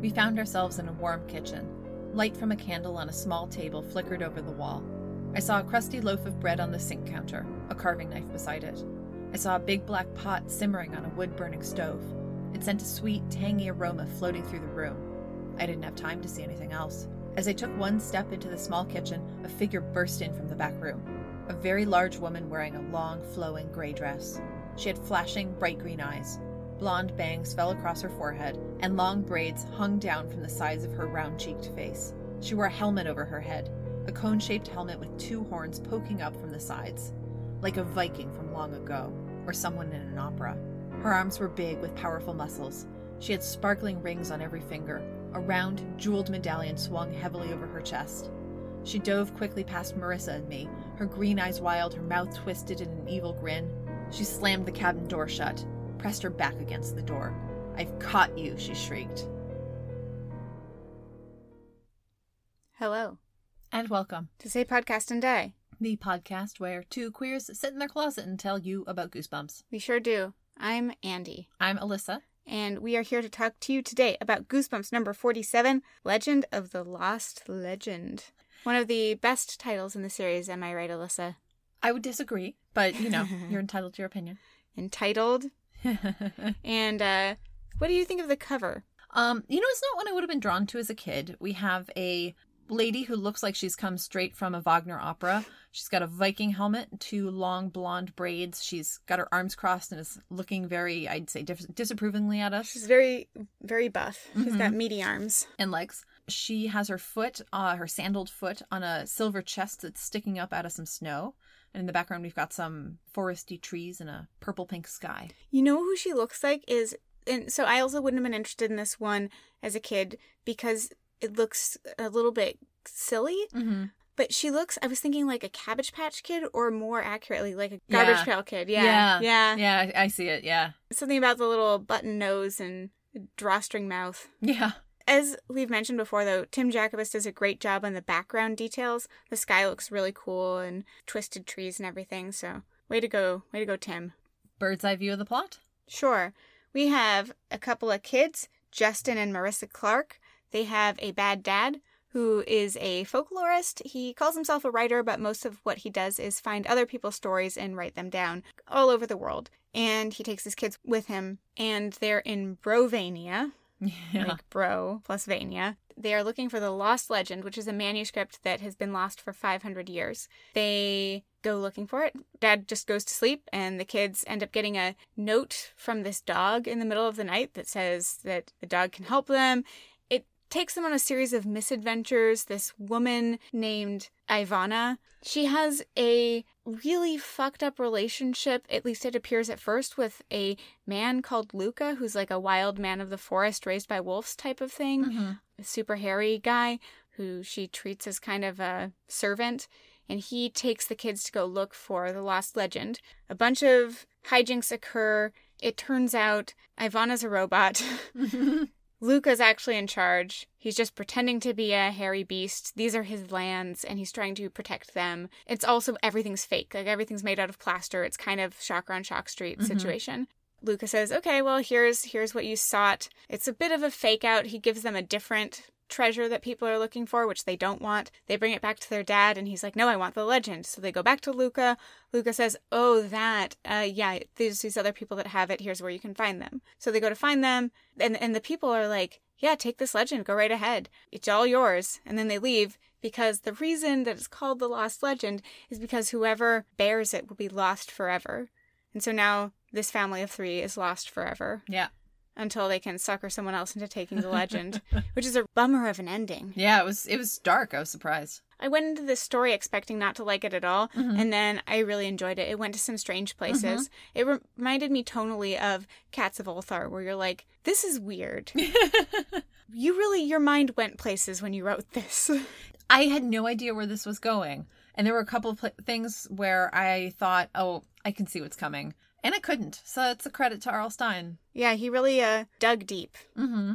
We found ourselves in a warm kitchen. Light from a candle on a small table flickered over the wall. I saw a crusty loaf of bread on the sink counter, a carving knife beside it. I saw a big black pot simmering on a wood burning stove. It sent a sweet, tangy aroma floating through the room. I didn't have time to see anything else. As I took one step into the small kitchen, a figure burst in from the back room. A very large woman wearing a long, flowing gray dress. She had flashing, bright green eyes. Blonde bangs fell across her forehead, and long braids hung down from the sides of her round cheeked face. She wore a helmet over her head, a cone shaped helmet with two horns poking up from the sides, like a Viking from long ago, or someone in an opera. Her arms were big with powerful muscles. She had sparkling rings on every finger. A round, jeweled medallion swung heavily over her chest. She dove quickly past Marissa and me, her green eyes wild, her mouth twisted in an evil grin. She slammed the cabin door shut, pressed her back against the door. I've caught you, she shrieked. Hello And welcome, to Say Podcast and Die. the podcast where two queers sit in their closet and tell you about goosebumps. We sure do. I'm Andy, I'm Alyssa. and we are here to talk to you today about Goosebumps number 47 Legend of the Lost Legend. One of the best titles in the series, am I right, Alyssa? I would disagree, but you know, you're entitled to your opinion. Entitled. And uh, what do you think of the cover? Um, you know, it's not one I would have been drawn to as a kid. We have a lady who looks like she's come straight from a Wagner opera. She's got a Viking helmet, two long blonde braids. She's got her arms crossed and is looking very, I'd say, dis- disapprovingly at us She's very, very buff. She's got meaty arms. and legs. She has her foot, uh, her sandaled foot, on a silver chest that's sticking up out of some snow. And in the background, we've got some foresty trees and a purple pink sky. You know who she looks like is, and so I also wouldn't have been interested in this one as a kid because it looks a little bit silly. Mm-hmm. But she looks, I was thinking like a Cabbage Patch Kid or more accurately, like a Garbage Yeah. Pail Kid. Yeah. Yeah. Yeah. Yeah, I I see it. Yeah. Something about the little button nose and drawstring mouth. Yeah. As we've mentioned before, though, Tim Jacobus does a great job on the background details. The sky looks really cool and twisted trees and everything. So, way to go. Way to go, Tim. Bird's eye view of the plot. Sure. We have a couple of kids, Justin and Marissa Clark. They have a bad dad who is a folklorist. He calls himself a writer, but most of what he does is find other people's stories and write them down all over the world. And he takes his kids with him, and they're in Brovania, Yeah. like bro plus Vania. They are looking for the Lost Legend, which is a manuscript that has been lost for 500 years. They go looking for it. Dad just goes to sleep, and the kids end up getting a note from this dog in the middle of the night that says that the dog can help them. Takes them on a series of misadventures. This woman named Ivana, she has a really fucked up relationship, at least it appears at first, with a man called Luca, who's like a wild man of the forest raised by wolves type of thing Mhm. a super hairy guy who she treats as kind of a servant. And he takes the kids to go look for the lost legend. A bunch of hijinks occur. It turns out Ivana's a robot. Luca's actually in charge. He's just pretending to be a hairy beast. These are his lands, and he's trying to protect them. It's also everything's fake. Like everything's made out of plaster. It's kind of Shocker on Shock Street Mhm. situation. Luca says, "Okay, well, here's here's what you sought." It's a bit of a fake out. He gives them a different treasure that people are looking for, which they don't want. They bring it back to their dad, and he's like, "No, I want the legend." So they go back to Luca. Luca says, "Oh, that. Uh, yeah, there's these other people that have it. Here's where you can find them." So they go to find them, and and the people are like, "Yeah, take this legend. Go right ahead. It's all yours." And then they leave because the reason that it's called the lost legend is because whoever bears it will be lost forever. And so now this family of three is lost forever Yeah. Until they can sucker someone else into taking the legend, which is a bummer of an ending. Yeah, it was it was dark. I was surprised. I went into this story expecting not to like it at all, Mhm. and then I really enjoyed it. It went to some strange places. It re- reminded me tonally of Cats of Ulthar, where you're like, this is weird. you really, your mind went places when you wrote this. I had no idea where this was going. And there were a couple of pl- things where I thought, oh, I can see what's coming. And I couldn't. So it's a credit to R.L. Stine. yeah, he really uh, dug deep. Mm-hmm.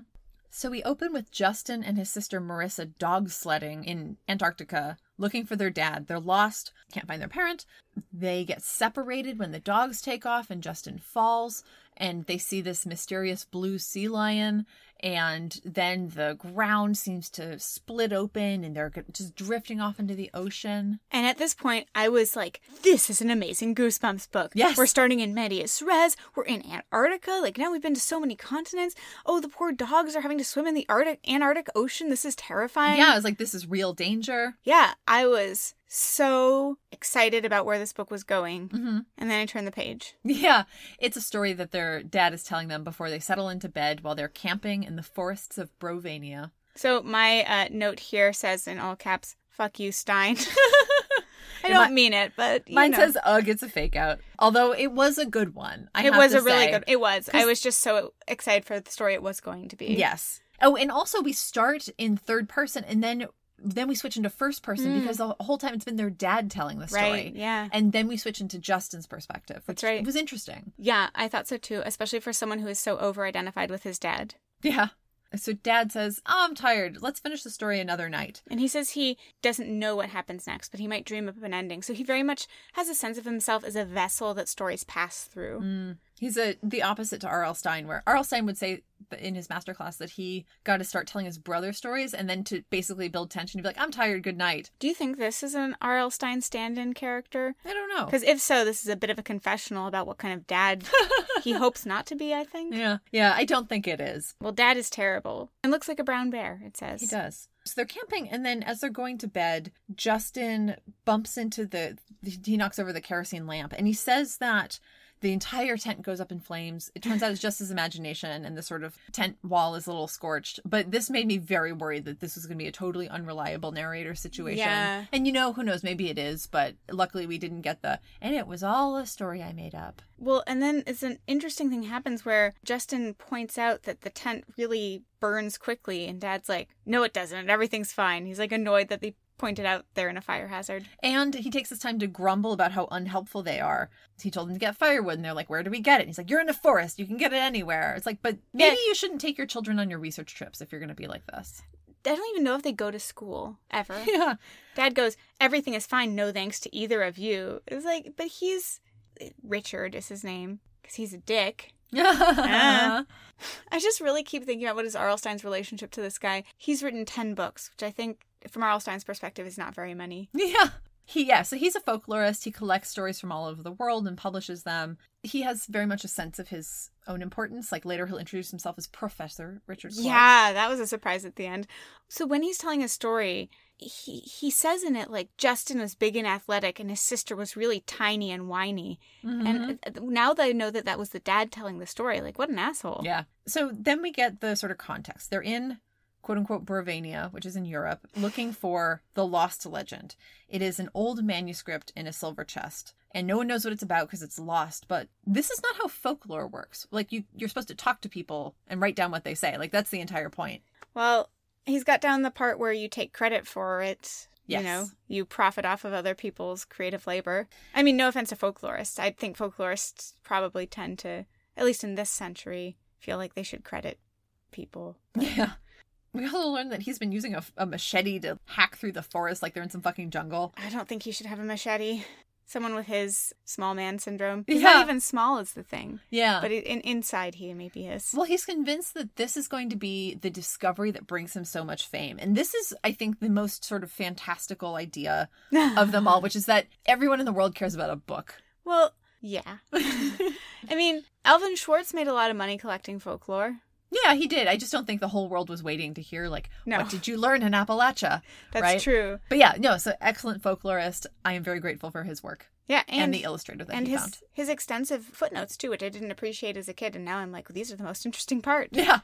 So we open with Justin and his sister Marissa dog sledding in Antarctica, looking for their dad. They're lost, can't find their parent. They get separated when the dogs take off and Justin falls, and they see this mysterious blue sea lion. And then the ground seems to split open and they're just drifting off into the ocean. And at this point, I was like, this is an amazing Goosebumps book. Yes. We're starting in Medias Res. We're in Antarctica. Like, now we've been to so many continents. Oh, the poor dogs are having to swim in the Arctic, Antarctic Ocean. This is terrifying. Yeah, I was like, this is real danger. Yeah, I was so excited about where this book was going. Mm-hmm. And then I turned the page. Yeah, it's a story that their dad is telling them before they settle into bed while they're camping in the forests of Brovania. So my uh, note here says in all caps, fuck you, Stine. I don't my- mean it, but you Mine know. says, ugh, it's a fake out. Although it was a good one. I it was a really say. good. It was. I was just so excited for the story it was going to be. Yes. Oh, and also we start in third person and then then we switch into first person Mm. because the whole time it's been their dad telling the story. Right. Yeah. And then we switch into Justin's perspective, which That's right. It was interesting. Yeah, I thought so too, especially for someone who is so over-identified with his dad. Yeah. So dad says, oh, I'm tired. Let's finish the story another night. And he says he doesn't know what happens next, but he might dream up an ending. So he very much has a sense of himself as a vessel that stories pass through. Mm. He's a the opposite to R.L. Stine, where R.L. Stine would say in his masterclass that he got to start telling his brother stories and then to basically build tension, he'd be like, I'm tired, good night. Do you think this is an R.L. Stine stand-in character? I don't know. Because if so, this is a bit of a confessional about what kind of dad he hopes not to be, I think. Yeah. Yeah, I don't think it is. Well, dad is terrible. And looks like a brown bear, it says. He does. So they're camping, and then as they're going to bed, Justin bumps into the. He knocks over the kerosene lamp, and he says that the entire tent goes up in flames. It turns out it's just his imagination, and the sort of tent wall is a little scorched. But this made me very worried that this was going to be a totally unreliable narrator situation. Yeah. And you know, who knows? Maybe it is, but luckily we didn't get the. And it was all a story I made up. Well, and then it's an interesting thing happens where Justin points out that the tent really burns quickly, and Dad's like, "No, it doesn't. Everything's fine." He's like annoyed that they pointed out they're in a fire hazard. And he takes his time to grumble about how unhelpful they are. He told them to get firewood, and they're like, Where do we get it? And he's like, You're in a forest. You can get it anywhere. It's like, But maybe Yeah. you shouldn't take your children on your research trips if you're going to be like this. I don't even know if they go to school ever. Yeah. Dad goes, "Everything is fine. No thanks to either of you." It's like, but he's Richard is his name because he's a dick. yeah. Uh-huh. I just really keep thinking about what is R.L. Stine's relationship to this guy. He's written 10 books, which I think, from R.L. Stine's perspective, is not very many. Yeah. He, yeah, so he's a folklorist. He collects stories from all over the world and publishes them. He has very much a sense of his own importance. Like later, he'll introduce himself as Professor Richard Clark. Yeah, that was a surprise at the end. So when he's telling his story, he he says in it like Justin was big and athletic and his sister was really tiny and whiny. Mhm. And now that I know that that was the dad telling the story, like what an asshole. Yeah. So then we get the sort of context. They're in quote unquote Brovania, which is in Europe, looking for the lost legend. It is an old manuscript in a silver chest. And no one knows what it's about because it's lost. But this is not how folklore works. Like you you're supposed to talk to people and write down what they say. Like that's the entire point. Well, he's got down the part where you take credit for it. Yes. You know, you profit off of other people's creative labor. I mean, no offense to folklorists. I think folklorists probably tend to, at least in this century, feel like they should credit people. Yeah. We also learned that he's been using a, a machete to hack through the forest like they're in some fucking jungle. I don't think he should have a machete. Someone with his small man syndrome. He's Yeah. not even small is the thing. Yeah. But in, inside he maybe is. Well, he's convinced that this is going to be the discovery that brings him so much fame. And this is, I think, the most sort of fantastical idea of them all, which is that everyone in the world cares about a book. well, yeah. I mean, Alvin Schwartz made a lot of money collecting folklore. Yeah, he did. I just don't think the whole world was waiting to hear, like, No. what did you learn in Appalachia? That's Right? true. But yeah, no, so excellent folklorist. I am very grateful for his work Yeah, and, and, the illustrator that and he his found. his extensive footnotes too, which I didn't appreciate as a kid, and now I'm like, these are the most interesting part. Yeah.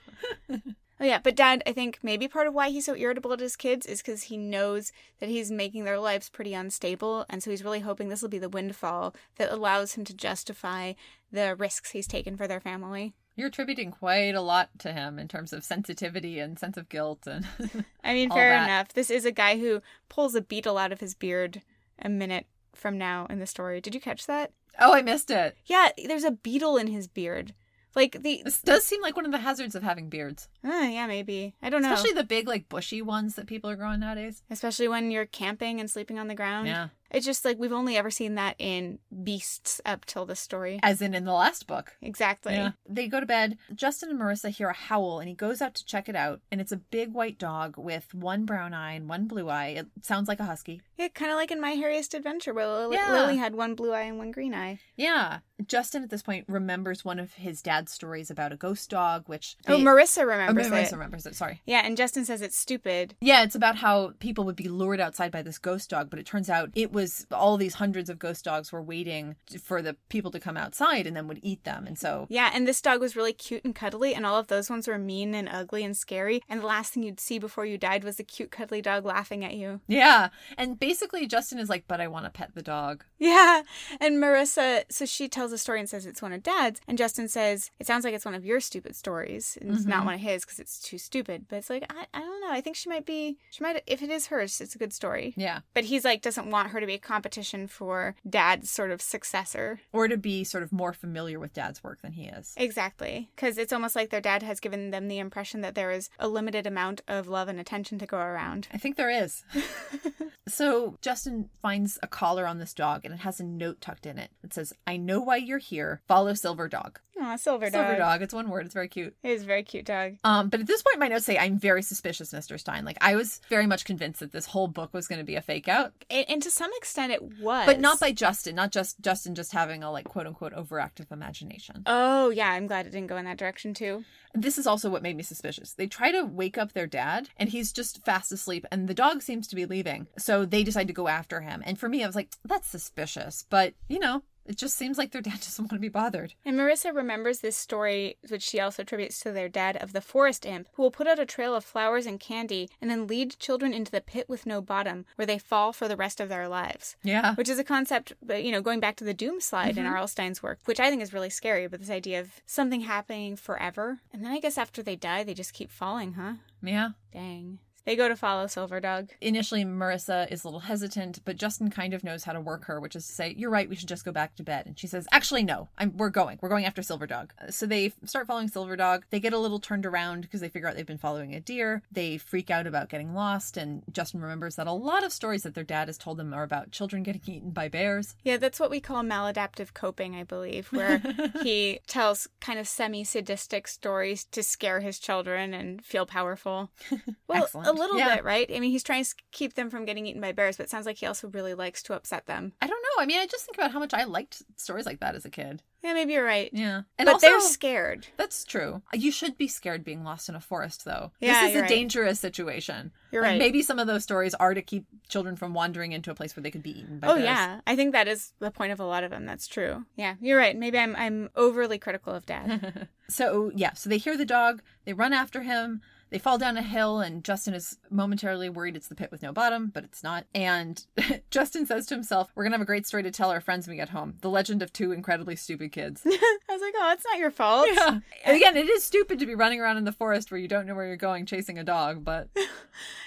Oh yeah, but Dad, I think maybe part of why he's so irritable at his kids is because he knows that he's making their lives pretty unstable, and so he's really hoping this will be the windfall that allows him to justify the risks he's taken for their family. You're attributing quite a lot to him in terms of sensitivity and sense of guilt and I mean, fair that. enough. This is a guy who pulls a beetle out of his beard a minute from now in the story. Did you catch that? Oh, I missed it. Yeah, there's a beetle in his beard. Like the This does seem like one of the hazards of having beards. uh, yeah, maybe. I don't know. Especially the big like bushy ones that people are growing nowadays. Especially when you're camping and sleeping on the ground. Yeah. It's just like we've only ever seen that in beasts up till this story. As in in the last book. Exactly. Yeah. They go to bed. Justin and Marissa hear a howl and he goes out to check it out. And it's a big white dog with one brown eye and one blue eye. It sounds like a husky. Yeah, kind of like in My Hairiest Adventure, where Lily, Yeah. Lily had one blue eye and one green eye. Yeah. Justin at this point remembers one of his dad's stories about a ghost dog, which. oh, they- Marissa Oh, remembers Marissa it. remembers it. Sorry. Yeah, and Justin says it's stupid. Yeah, it's about how people would be lured outside by this ghost dog, but it turns out it was all these hundreds of ghost dogs were waiting for the people to come outside and then would eat them. And so, Yeah, and this dog was really cute and cuddly, and all of those ones were mean and ugly and scary. And the last thing you'd see before you died was a cute, cuddly dog laughing at you. yeah. And basically, Justin is like, but I want to pet the dog. Yeah, and Marissa, so she tells a story and says it's one of Dad's, and Justin says it sounds like it's one of your stupid stories, and it's not Mhm. one of his because it's too stupid. But it's like I, I don't know. I think she might be. She might if it is hers, it's a good story. Yeah. But he's like doesn't want her to be a competition for Dad's sort of successor. Or to be sort of more familiar with dad's work than he is. Exactly, because it's almost like their dad has given them the impression that there is a limited amount of love and attention to go around. I think there is. so Justin finds a collar on this dog and it has a note tucked in it that says, I know why you're here. Follow Silver Dog. Aw, silver dog. Silver Dog. It's one word. It's very cute. It is a very cute dog. Um, but at this point, my notes say I'm very suspicious, Mr. Stine. Like I was very much convinced that this whole book was going to be a fake out, And, and to some extent, it was, but not by Justin. Not just Justin just having a like quote unquote overactive imagination. Oh yeah, I'm glad it didn't go in that direction too. This is also what made me suspicious. They try to wake up their dad, and he's just fast asleep, and the dog seems to be leaving. So they decide to go after him. And for me, I was like, that's suspicious. But you know, it just seems like their dad doesn't want to be bothered. And Marissa remembers this story, which she also attributes to their dad, of the forest imp who will put out a trail of flowers and candy and then lead children into the pit with no bottom, where they fall for the rest of their lives. Yeah. Which is a concept, but you know, going back to the doom slide in Mhm. R.L. Stine's work, which I think is really scary. But this idea of something happening forever, and then I guess after they die, they just keep falling, huh? Yeah. Dang. They go to follow Silver Dog. Initially, Marissa is a little hesitant, but Justin kind of knows how to work her, which is to say, "You're right. We should just go back to bed." And she says, "Actually, no. I'm. We're going. We're going after Silver Dog." Uh, So they start following Silver Dog. They get a little turned around because they figure out they've been following a deer. They freak out about getting lost, and Justin remembers that a lot of stories that their dad has told them are about children getting eaten by bears. Yeah, that's what we call maladaptive coping, I believe, where he tells kind of semi sadistic stories to scare his children and feel powerful. Well, Excellent. A little Yeah. bit, right? I mean, he's trying to keep them from getting eaten by bears, but it sounds like he also really likes to upset them. I don't know. I mean, I just think about how much I liked stories like that as a kid. Yeah, maybe you're right. Yeah, and but also they're scared. that's true. You should be scared being lost in a forest, though. Yeah, this is a right. dangerous situation. You're Like, right. Maybe some of those stories are to keep children from wandering into a place where they could be eaten by Oh bears. yeah, I think that is the point of a lot of them. That's true. Yeah, you're right. Maybe I'm I'm overly critical of Dad. so yeah, so they hear the dog, they run after him, they fall down a hill, and Justin is momentarily worried it's the pit with no bottom, but it's not. And Justin says to himself, "We're gonna have a great story to tell our friends when we get home: the legend of two incredibly stupid kids." I was like, oh, it's not your fault. yeah. And again, it is stupid to be running around in the forest where you don't know where you're going chasing a dog, but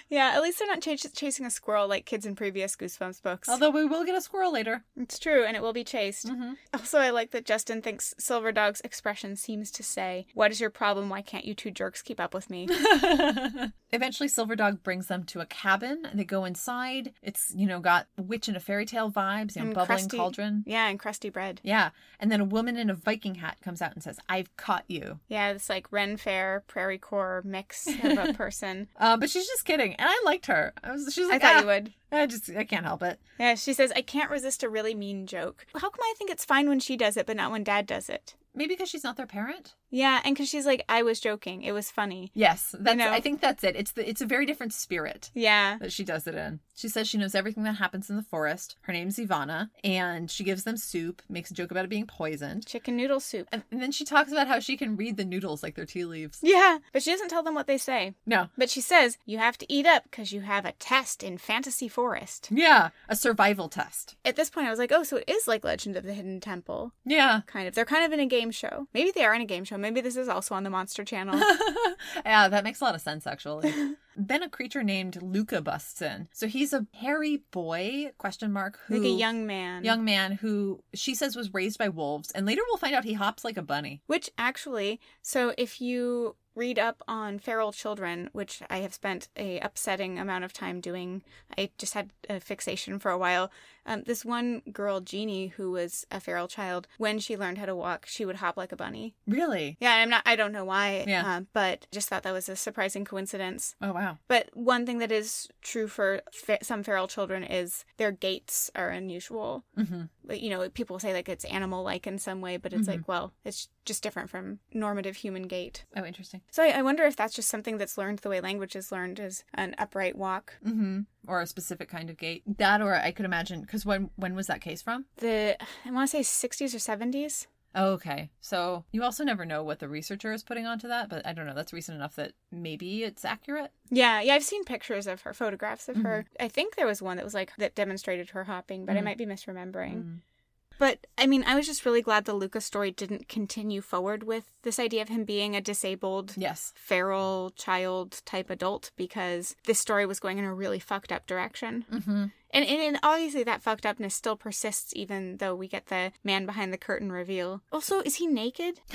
Yeah, at least they're not ch- chasing a squirrel like kids in previous Goosebumps books. although we will get a squirrel later. It's true, and it will be chased. Mhm. Also, I like that Justin thinks Silver Dog's expression seems to say, What is your problem? Why can't you two jerks keep up with me? Eventually, Silver Dog brings them to a cabin, and they go inside. It's you know got witch in a fairy tale vibes, you know, And bubbling crusty- cauldron. yeah, and crusty bread. Yeah, and then a woman in a Viking hat comes out and says, "I've caught you." Yeah, it's like Ren Fair, Prairie Core mix of a person. Uh, but she's just kidding, and I liked her. I was, she's I like, thought "Ah, you would. I just, I can't help it. Yeah, she says, I can't resist a really mean joke. How come I think it's fine when she does it, but not when dad does it? Maybe because she's not their parent. Yeah, and because she's like, I was joking. It was funny. Yes, that's. know? I think that's it. It's the, it's a very different spirit. Yeah. that she does it in. She says she knows everything that happens in the forest. Her name's Ivana, and she gives them soup, makes a joke about it being poisoned. Chicken noodle soup. And, and then she talks about how she can read the noodles like they're tea leaves. Yeah, but she doesn't tell them what they say. No. But she says, You have to eat up because you have a test in Fantasy Forest. Yeah, a survival test. At this point, I was like, Oh, so it is like Legend of the Hidden Temple. Yeah. Kind of. They're kind of in a game show. Maybe they are in a game show. Maybe this is also on the Monster Channel. yeah, that makes a lot of sense actually. then a creature named Luca busts in. So he's a hairy boy, question mark, who like a young man. young man who she says was raised by wolves, and later we'll find out he hops like a bunny. Which actually, so if you read up on feral children, which I have spent a upsetting amount of time doing. I just had a fixation for a while. Um, this one girl, Genie, who was a feral child, when she learned how to walk, she would hop like a bunny. Really? Yeah, I'm not. I don't know why. Yeah. uh, but just thought that was a surprising coincidence. Oh wow. But one thing that is true for fe- some feral children is their gaits are unusual. Mm-hmm. You know, people say like it's animal like in some way, but it's like, well, it's just different from normative human gait. Oh, interesting. So I, I wonder if that's just something that's learned the way language is learned is an upright walk. Mm-hmm. Or a specific kind of gait. That, or I could imagine, because when when was that case from? The I want to say 60s or 70s. Oh, okay. So you also never know what the researcher is putting onto that, but I don't know. That's recent enough that maybe it's accurate. Yeah, yeah, I've seen pictures of her, photographs of her. I think there was one that was like that demonstrated her hopping, but I Mhm. might be misremembering. Mm. But I mean, I was just really glad the Lucas story didn't continue forward with this idea of him being a disabled Yes. feral child type adult because this story was going in a really fucked up direction. Mm-hmm. And, and, and obviously that fucked upness still persists even though we get the man behind the curtain reveal. Also, is he naked?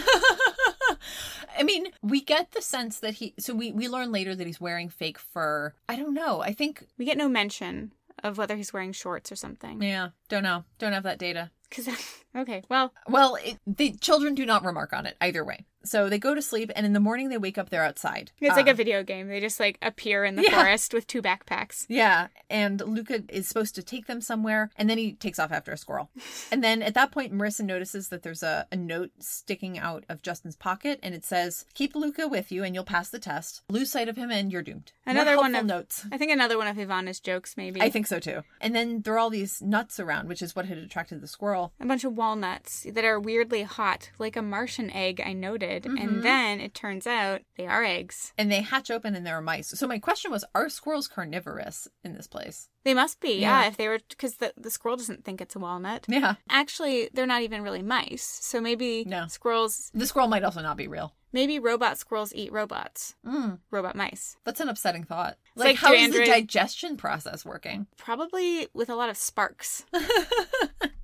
I mean, we get the sense that he. So we we learn later that he's wearing fake fur. I don't know. I think. We get no mention of whether he's wearing shorts or something. Yeah. Don't know. Don't have that data. Cause okay, well, Well, it, the children do not remark on it either way. So they go to sleep, and in the morning they wake up. They're outside. it's like a Um, video game. They just like appear in the Yeah. forest with two backpacks. Yeah, and Luca is supposed to take them somewhere, and then he takes off after a squirrel. and then at that point, Marissa notices that there's a, a note sticking out of Justin's pocket, and it says, "Keep Luca with you, and you'll pass the test. Lose sight of him, and you're doomed." Another one of- notes. I think another one of Ivana's jokes, maybe. I think so too. And then there are all these nuts around, which is what had attracted the squirrel. A bunch of walnuts that are weirdly hot, like a Martian egg, I noted. Mhm. And then it turns out they are eggs. And they hatch open, and there are mice. So my question was: Are squirrels carnivorous in this place? They must be, yeah, Yeah. if they were, because the, the squirrel doesn't think it's a walnut. Yeah, Actually, they're not even really mice. So maybe No. squirrels, the squirrel might also not be real. maybe robot squirrels eat robots, Mm, robot mice. that's an upsetting thought. Like, like, how is the digestion process working? Probably with a lot of sparks.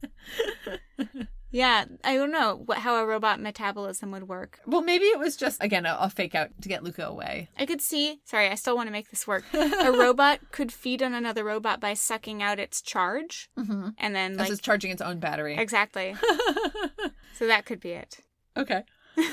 Yeah, I don't know what, how a robot metabolism would work. Well, maybe it was just again a, a fake out to get Luca away. I could see, sorry, I still want to make this work. a robot could feed on another robot by sucking out its charge Mm-hmm. and then like it's charging its own battery. exactly. so that could be it. okay.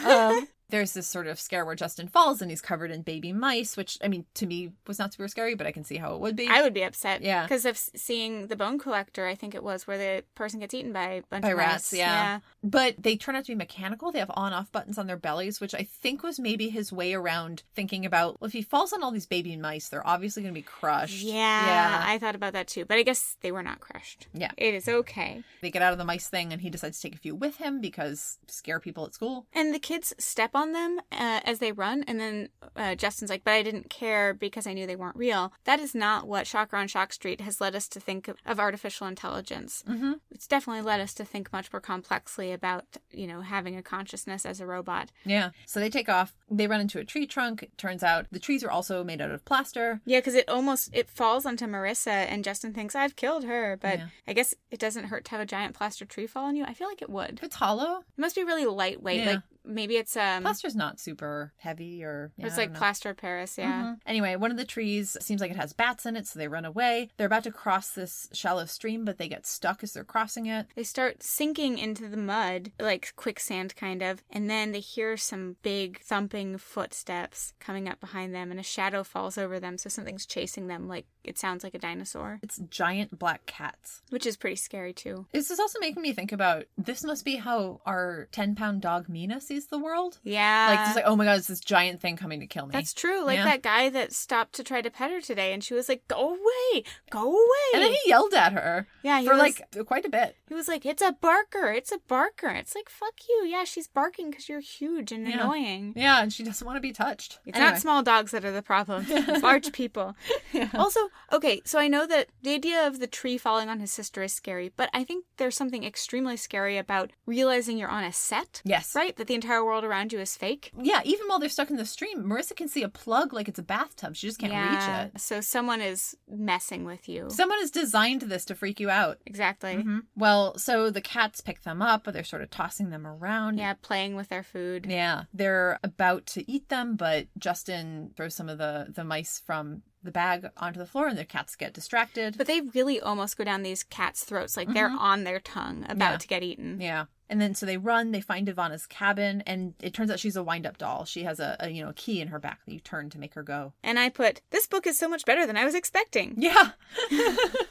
Um, there's this sort of scare where Justin falls and he's covered in baby mice, which I mean to me was not super scary, but I can see how it would be. I would be upset. Yeah. Because of seeing the bone collector, I think it was where the person gets eaten by a bunch By of rats, mice. yeah. But they turn out to be mechanical. They have on off buttons on their bellies, which I think was maybe his way around thinking about well, if he falls on all these baby mice, they're obviously going to be crushed. Yeah. Yeah. I thought about that too. But I guess they were not crushed. Yeah. It is okay. They get out of the mice thing and he decides to take a few with him because scare people at school. And the kids step on them uh, as they run, and then uh, Justin's like, "But I didn't care because I knew they weren't real." That is not what Shocker on Shock Street has led us to think of, artificial intelligence. Mm-hmm. It's definitely led us to think much more complexly about, you know, having a consciousness as a robot. Yeah. So they take off. They run into a tree trunk. It turns out the trees are also made out of plaster. Yeah, because it almost it falls onto Marissa, and Justin thinks I've killed her, but Yeah. I guess it doesn't hurt to have a giant plaster tree fall on you. I feel like it would. If it's hollow, It must be really lightweight. Yeah. Like maybe it's um, plaster's not super heavy or. Yeah, it's like plaster of Paris. Yeah. Mhm. Anyway, one of the trees seems like it has bats in it, so they run away. They're about to cross this shallow stream, but they get stuck as they're crossing it. They start sinking into the mud, like quicksand kind of, and then they hear some big thumping footsteps coming up behind them, and a shadow falls over them, so something's chasing them, like it sounds like a dinosaur, It's giant black cats. which is pretty scary too. This is also making me think about this must be how our 10 pound dog Mina sees the world. Yeah. Like, just like, oh my god, it's this giant thing coming to kill me. That's true. Like Yeah. that guy that stopped to try to pet her today, and she was like, "Go away, go away." and then he yelled at her yeah, for was, like quite a bit. he was like, "It's a barker, it's a barker." It's like, "Fuck you." Yeah, she's barking because you're huge and Yeah. annoying. Yeah, and she doesn't want to be touched. It's Anyway. not small dogs that are the problem. It's large people. Yeah. Also, okay, so I know that the idea of the tree falling on his sister is scary, but I think there's something extremely scary about realizing you're on a set. Yes. Right? That the entire world around you is fake. Yeah, even while they're stuck in the stream, Marissa can see a plug like it's a bathtub. She just can't yeah. reach it. So someone is messing with you. Someone has designed this to freak you out. exactly. Mhm. Well, so the cats pick them up, but they're sort of tossing them around. Yeah, playing with their food. Yeah, they're about to eat them, but Justin throws some of the the mice from the bag onto the floor, and the cats get distracted. But they really almost go down these cats' throats, like they're mm-hmm. on their tongue, about Yeah. to get eaten. yeah, and then so they run. They find Ivana's cabin, and it turns out she's a wind up doll. She has a, a you know key in her back that you turn to make her go. And I put, this book is so much better than I was expecting. Yeah,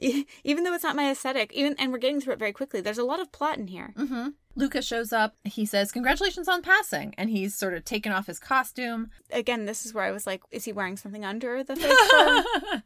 Even though it's not my aesthetic, even and we're getting through it very quickly. There's a lot of plot in here. hmm Luca shows up. He says, "Congratulations on passing," and he's sort of taken off his costume. Again, this is where I was like, is he wearing something under the fake fur?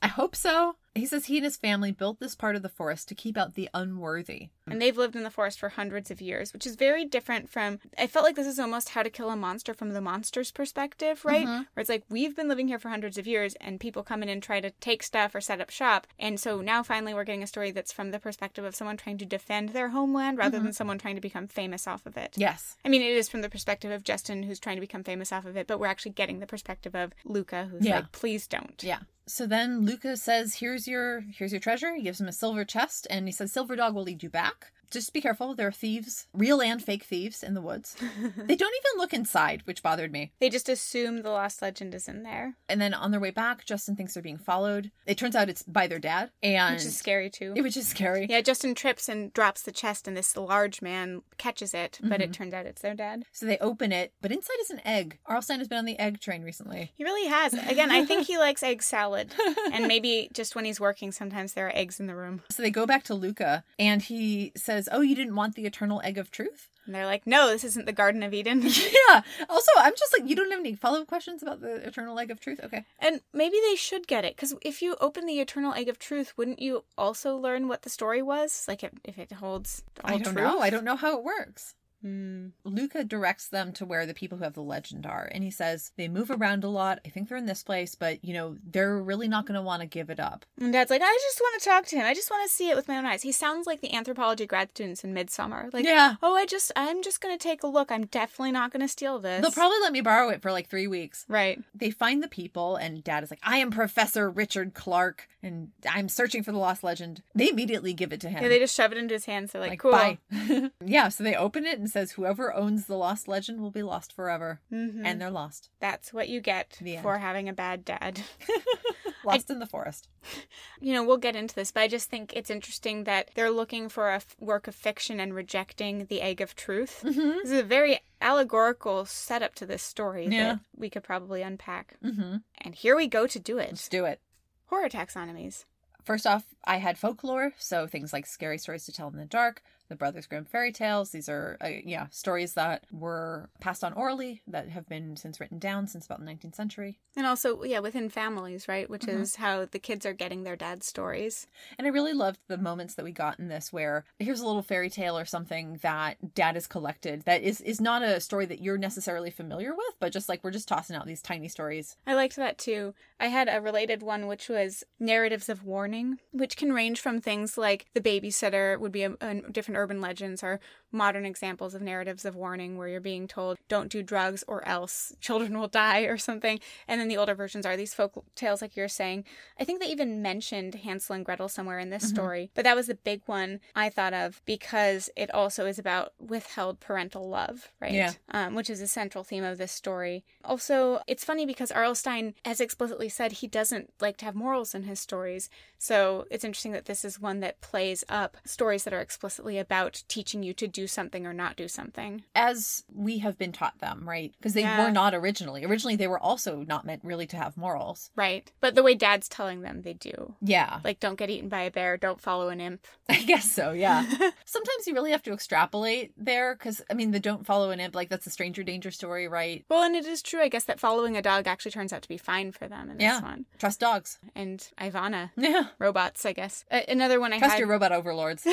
I hope so. He says he and his family built this part of the forest to keep out the unworthy. and they've lived in the forest for hundreds of years, which is very different from. I felt like this is almost how to kill a monster from the monster's perspective, right? Mm-hmm. Where it's like we've been living here for hundreds of years, and people come in and try to take stuff or set up shop, and so now finally we're getting a story that's from the perspective of someone trying to defend their homeland rather mm-hmm. than someone trying to become famous off of it. Yes. I mean, it is from the perspective of Justin, who's trying to become famous off of it, but we're actually getting the perspective of Luca, who's Yeah. like, please don't. Yeah. So then Luca says, "Here's your here's your treasure." He gives him a silver chest, and he says, "Silver Dog will lead you back." Just be careful. There are thieves, real and fake thieves, in the woods. they don't even look inside, which bothered me. They just assume the lost legend is in there, And then on their way back, Justin thinks they're being followed. It turns out it's by their dad, and which is scary too. which is scary. Yeah, Justin trips and drops the chest, and this large man catches it, but Mm-hmm. it turns out it's their dad. So they open it, but inside is an egg. R.L. Stine has been on the egg train recently. He really has. Again, I think he likes egg salad, and maybe just when he's working, sometimes there are eggs in the room. So they go back to Luca, and he says, "Oh, you didn't want the eternal egg of truth." And they're like, "No, this isn't the Garden of Eden." yeah. Also, I'm just like, you don't have any follow up questions about the eternal egg of truth? Okay. and maybe they should get it because if you open the Eternal Egg of Truth, wouldn't you also learn what the story was? Like if, if it holds all I don't truth? know. I don't know how it works. Hmm. Luca directs them to where the people who have the legend are, and he says they move around a lot. I think they're in this place, but you know they're really not going to want to give it up. And Dad's like, I just want to talk to him. I just want to see it with my own eyes. He sounds like the anthropology grad students in Midsummer. Like, Yeah. oh, I just, I'm just gonna take a look. I'm definitely not gonna steal this. They'll probably let me borrow it for like three weeks. right. They find the people, and Dad is like, "I am Professor Richard Clark, and I'm searching for the lost legend." They immediately give it to him. Yeah, they just shove it into his hands. They're like, like, cool. bye. yeah, so they open it and says, "Whoever owns the lost legend will be lost forever," Mhm. and they're lost, That's what you get The end. for having a bad dad. lost in the forest. you know, we'll get into this, but I just think it's interesting that they're looking for a f- work of fiction and rejecting the egg of truth. Mm-hmm. This is a very allegorical setup to this story Yeah. that we could probably unpack. Mm-hmm. And here we go to do it. Let's do it. Horror taxonomies. First off, I had folklore, so things like scary stories to tell in the dark, the Brothers Grimm fairy tales. These are, uh, yeah, stories that were passed on orally that have been since written down since about the 19th century. And also, yeah, within families, right? Which Mm-hmm. is how the kids are getting their dad's stories. And I really loved the moments that we got in this where here's a little fairy tale or something that dad has collected that is, is not a story that you're necessarily familiar with, but just like we're just tossing out these tiny stories. I liked that too. I had a related one, which was narratives of warning, which can range from things like the babysitter would be a, a different urban legends are modern examples of narratives of warning where you're being told don't do drugs or else children will die or something. And then the older versions are these folk tales like you're saying. I think they even mentioned hansel and gretel somewhere in this Mm-hmm. story but that was the big one i thought of because it also is about withheld parental love right? Yeah. um, which is a central theme of this story. Also it's funny because R.L. Stine has explicitly said he doesn't like to have morals in his stories. So it's interesting that this is one that plays up stories that are explicitly about teaching you to do something or not do something. As we have been taught them, right? Because they Yeah. were not originally. Originally, they were also not meant really to have morals. Right. But the way dad's telling them, they do. Yeah, Like, don't get eaten by a bear, don't follow an imp. I guess so. Yeah. Sometimes you really have to extrapolate there because, I mean, the don't follow an imp, like that's a stranger danger story, right? Well, and it is true, I guess, that following a dog actually turns out to be fine for them in this Yeah. one. Trust dogs. And Ivana. Yeah. Robots, I guess. Uh, another one I Trust had. your robot overlords.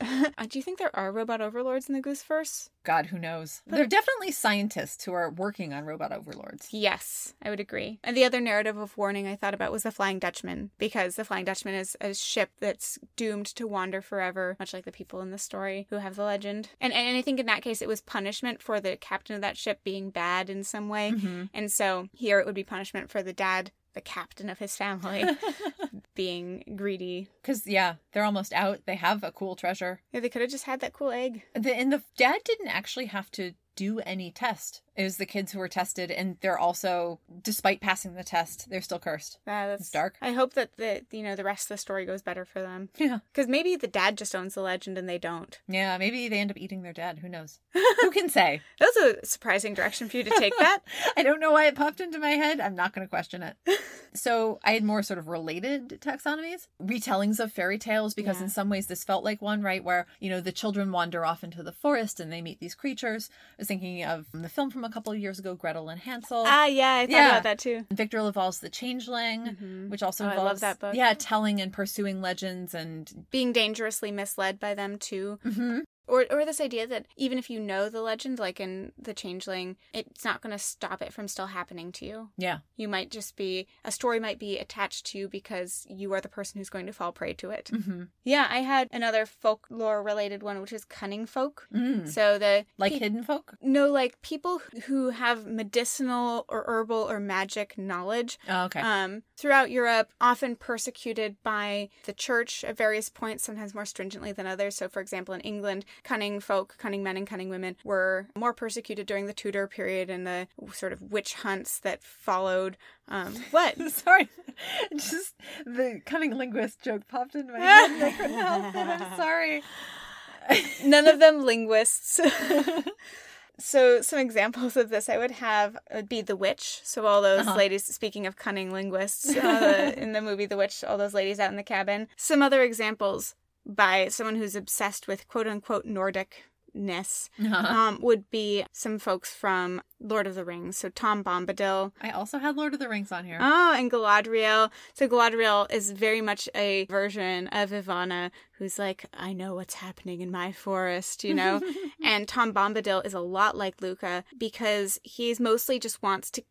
Do you think there are robot overlords in the Gooseverse? God, who knows? There are definitely scientists who are working on robot overlords. Yes, I would agree. And the other narrative of warning I thought about was the Flying Dutchman, because the Flying Dutchman is a ship that's doomed to wander forever, much like the people in the story who have the legend. And, and I think in that case, it was punishment for the captain of that ship being bad in some way. Mm-hmm. And so here it would be punishment for the dad, the captain of his family, being greedy. Because, yeah, they're almost out. They have a cool treasure. Yeah, they could have just had that cool egg. The, and the dad didn't actually have to do any test. It was the kids who were tested, and they're also, despite passing the test, they're still cursed. Uh, that's It's dark. I hope that the you know the rest of the story goes better for them Yeah. because maybe the dad just owns the legend and they don't. Yeah, maybe they end up eating their dad. Who knows? Who can say? That was a surprising direction for you to take that. I don't know why it popped into my head. I'm not going to question it. So I had more sort of related taxonomies, retellings of fairy tales, because Yeah. in some ways this felt like one, right? Where, you know, the children wander off into the forest and they meet these creatures. I was thinking of the film from a couple of years ago, Gretel and Hansel. ah, yeah, I thought Yeah. about that too. Victor LaValle's The Changeling, Mhm. which also Oh, I love involves that book. Yeah, telling and pursuing legends and Being dangerously misled by them too. Mhm. Or, or this idea that even if you know the legend, like in The Changeling, it's not going to stop it from still happening to you. yeah. You might just be, a story might be attached to you because you are the person who's going to fall prey to it. hmm Yeah, I had another folklore related one, which is cunning folk. Mm. So the Like pe- hidden folk? no, like people who have medicinal or herbal or magic knowledge Oh, okay. um, throughout Europe, often persecuted by the church at various points, sometimes more stringently than others. So, for example, in England, cunning folk, cunning men, and cunning women were more persecuted during the Tudor period and the sort of witch hunts that followed. Um, what? Sorry, just the cunning linguist joke popped into my head. I couldn't help it. I'm sorry. None of them linguists. So some examples of this I would have would be The Witch. So all those Uh-huh. ladies, speaking of cunning linguists, uh, in the movie The Witch, all those ladies out in the cabin. Some other examples by someone who's obsessed with quote unquote Nordicness Uh-huh. um, would be some folks from Lord of the Rings. So Tom Bombadil, I also had Lord of the Rings on here. Oh, and Galadriel. So Galadriel is very much a version of Ivana who's like, I know what's happening in my forest, you know? and Tom Bombadil is a lot like Luca because he's mostly just wants to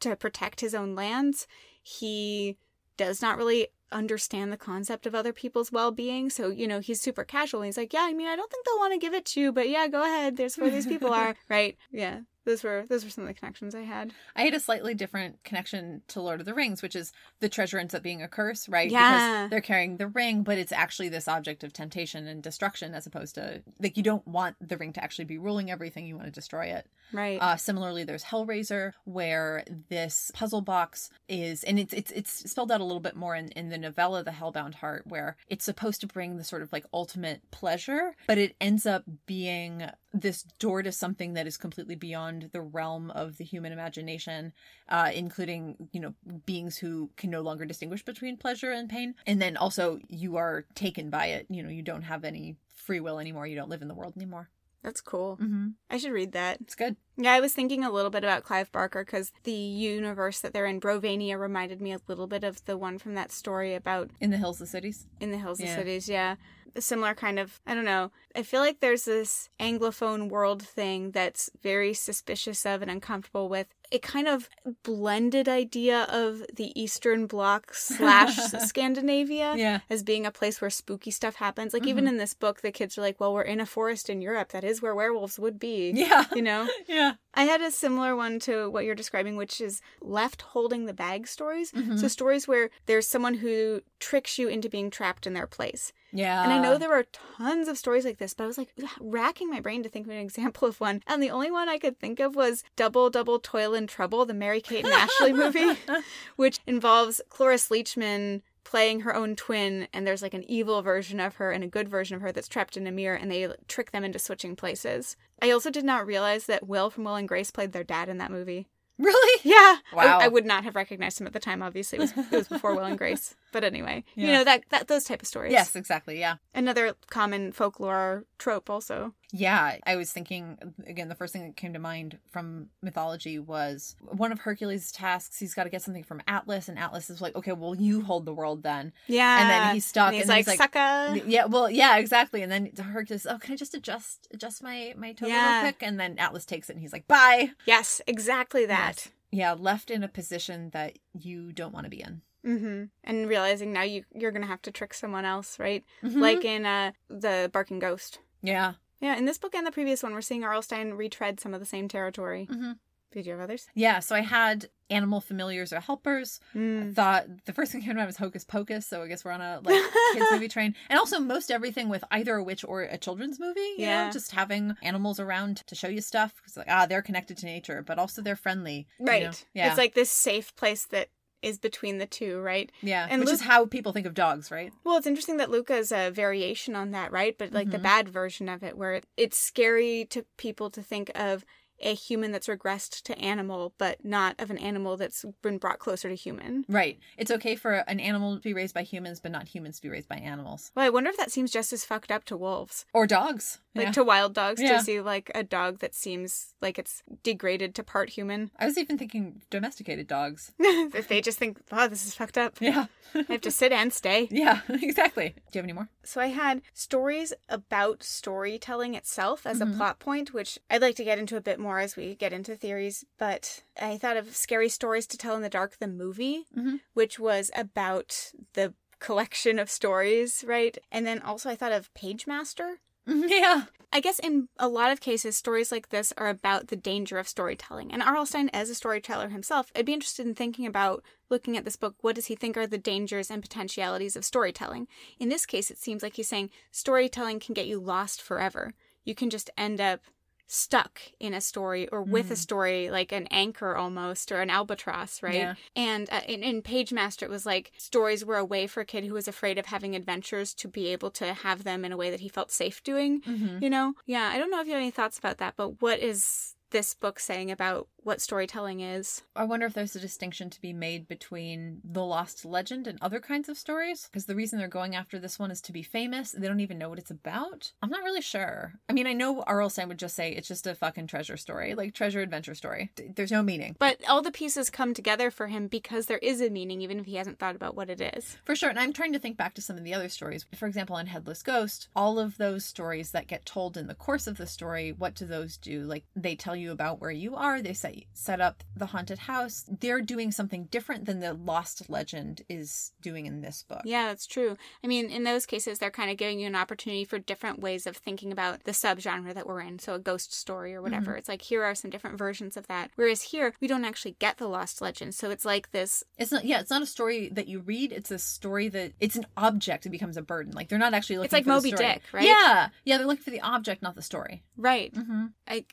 to protect his own lands. He does not really understand the concept of other people's well-being. So you know he's super casual. He's like yeah i mean i don't think they'll want to give it to you but yeah go ahead. There's where these people are. Right? Yeah those were those were some of the connections i had I had a slightly different connection to Lord of the Rings, which is the treasure ends up being a curse, right? Yeah. Because they're carrying the ring, but it's actually this object of temptation and destruction as opposed to, like, you don't want the ring to actually be ruling everything. You want to destroy it. right Uh, similarly, there's Hellraiser, where this puzzle box is, and it's it's it's spelled out a little bit more in, in the novella, The Hellbound Heart, where it's supposed to bring the sort of like ultimate pleasure, but it ends up being this door to something that is completely beyond the realm of the human imagination, uh, including you know beings who can no longer distinguish between pleasure and pain, and then also you are taken by it. You know, you don't have any free will anymore. You don't live in the world anymore. That's cool. Mm-hmm. I should read that. It's good. Yeah, I was thinking a little bit about Clive Barker because the universe that they're in, Brovania, reminded me a little bit of the one from that story about In the hills of cities. In the Hills Yeah. of Cities. Yeah. A similar kind of, I don't know. I feel like there's this Anglophone world thing that's very suspicious of and uncomfortable with a kind of blended idea of the Eastern Bloc slash Scandinavia Yeah. as being a place where spooky stuff happens. Like, even mm-hmm. in this book, the kids are like, well, we're in a forest in Europe. That is where werewolves would be. Yeah. You know? Yeah. I had a similar one to what you're describing, which is left holding the bag stories. So, mm-hmm. stories where there's someone who tricks you into being trapped in their place. Yeah. And I know there are tons of stories like this, but I was like racking my brain to think of an example of one. And the only one I could think of was Double Double Toil and Trouble, the Mary Kate and Ashley movie, which involves Cloris Leachman playing her own twin and there's like an evil version of her and a good version of her that's trapped in a mirror and they trick them into switching places. I also did not realize that Will from Will and Grace played their dad in that movie. Really? Yeah. Wow. I, I would not have recognized him at the time, obviously. It was, it was before Will and Grace. But anyway, you know, that, that those type of stories. Yes, exactly. Yeah. Another common folklore trope, also. Yeah, I was thinking again. The first thing that came to mind from mythology was one of Hercules' tasks. He's got to get something from Atlas, and Atlas is like, "Okay, well, you hold the world then." Yeah. And then he's stuck, And he's and like, he's like, sucker. Yeah, well, yeah, exactly. And then Hercules, oh, can I just adjust adjust my my toe Yeah. real quick? And then Atlas takes it, and he's like, "Bye." Yes, exactly that. Yeah, left in a position that you don't want to be in. Mm-hmm. And realizing now you you're gonna have to trick someone else, right? Mhm. Like in uh the Barking Ghost. yeah, Yeah, in this book and the previous one, we're seeing R.L. Stine retread some of the same territory. Mhm. Did you have others? yeah. So I had animal familiars or helpers. Mm. thought the first thing that came to mind was Hocus Pocus, so I guess we're on a like kids movie train. And also most everything with either a witch or a children's movie. You Yeah. know, just having animals around to show you stuff because like ah they're connected to nature, but also they're friendly. you Right. know? Yeah. It's like this safe place that is between the two, right? yeah, and which is how people think of dogs, right? Well, it's interesting that Luca is a variation on that, right? But like the Mhm. bad version of it, where it, it's scary to people to think of a human that's regressed to animal, but not of an animal that's been brought closer to human. Right. It's okay for an animal to be raised by humans, but not humans to be raised by animals Well, I wonder if that seems just as fucked up to wolves, or dogs. Like Yeah. to wild dogs, Yeah. to see like a dog that seems like it's degraded to part human. I was even thinking domesticated dogs. if they just think, "Wow, this is fucked up," Yeah. I have to sit and stay. yeah. Exactly. Do you have any more? So I had stories about storytelling itself as Mhm. a plot point, which I'd like to get into a bit more as we get into theories. But I thought of Scary Stories to Tell in the Dark, the movie, Mhm. which was about the collection of stories, right? And then also I thought of Pagemaster. Yeah. I guess in a lot of cases, stories like this are about the danger of storytelling. And R.L. Stine, as a storyteller himself, I'd be interested in thinking about looking at this book. What does he think are the dangers and potentialities of storytelling? In this case, it seems like he's saying storytelling can get you lost forever. You can just end up stuck in a story or with a Mm. story like an anchor almost or an albatross, right? Yeah. And uh, in, in Pagemaster, it was like stories were a way for a kid who was afraid of having adventures to be able to have them in a way that he felt safe doing. Mhm. You know? Yeah, I don't know if you have any thoughts about that, but what is this book saying about what storytelling is? I wonder if there's a distinction to be made between the lost legend and other kinds of stories. Because the reason they're going after this one is to be famous. They don't even know what it's about. I'm not really sure. I mean, I know R.L. Stine would just say it's just a fucking treasure story, like treasure adventure story. There's no meaning. But all the pieces come together for him because there is a meaning, even if he hasn't thought about what it is. For sure. And I'm trying to think back to some of the other stories. For example, in Headless Ghost, all of those stories that get told in the course of the story, what do those do? Like they tell you about where you are, they set set up the haunted house. They're doing something different than the lost legend is doing in this book. Yeah, that's true. I mean, in those cases, they're kind of giving you an opportunity for different ways of thinking about the subgenre that we're in. So, a ghost story or whatever. It's like, here are some different versions of that. Whereas here, we don't actually get the lost legend. So, it's like this It's not yeah, it's not a story that you read, it's a story that it's an object that becomes a burden. Like they're not actually looking It's like Moby. Dick, right? Yeah. Yeah, they're looking for the object, not the story. right. Mm-hmm. I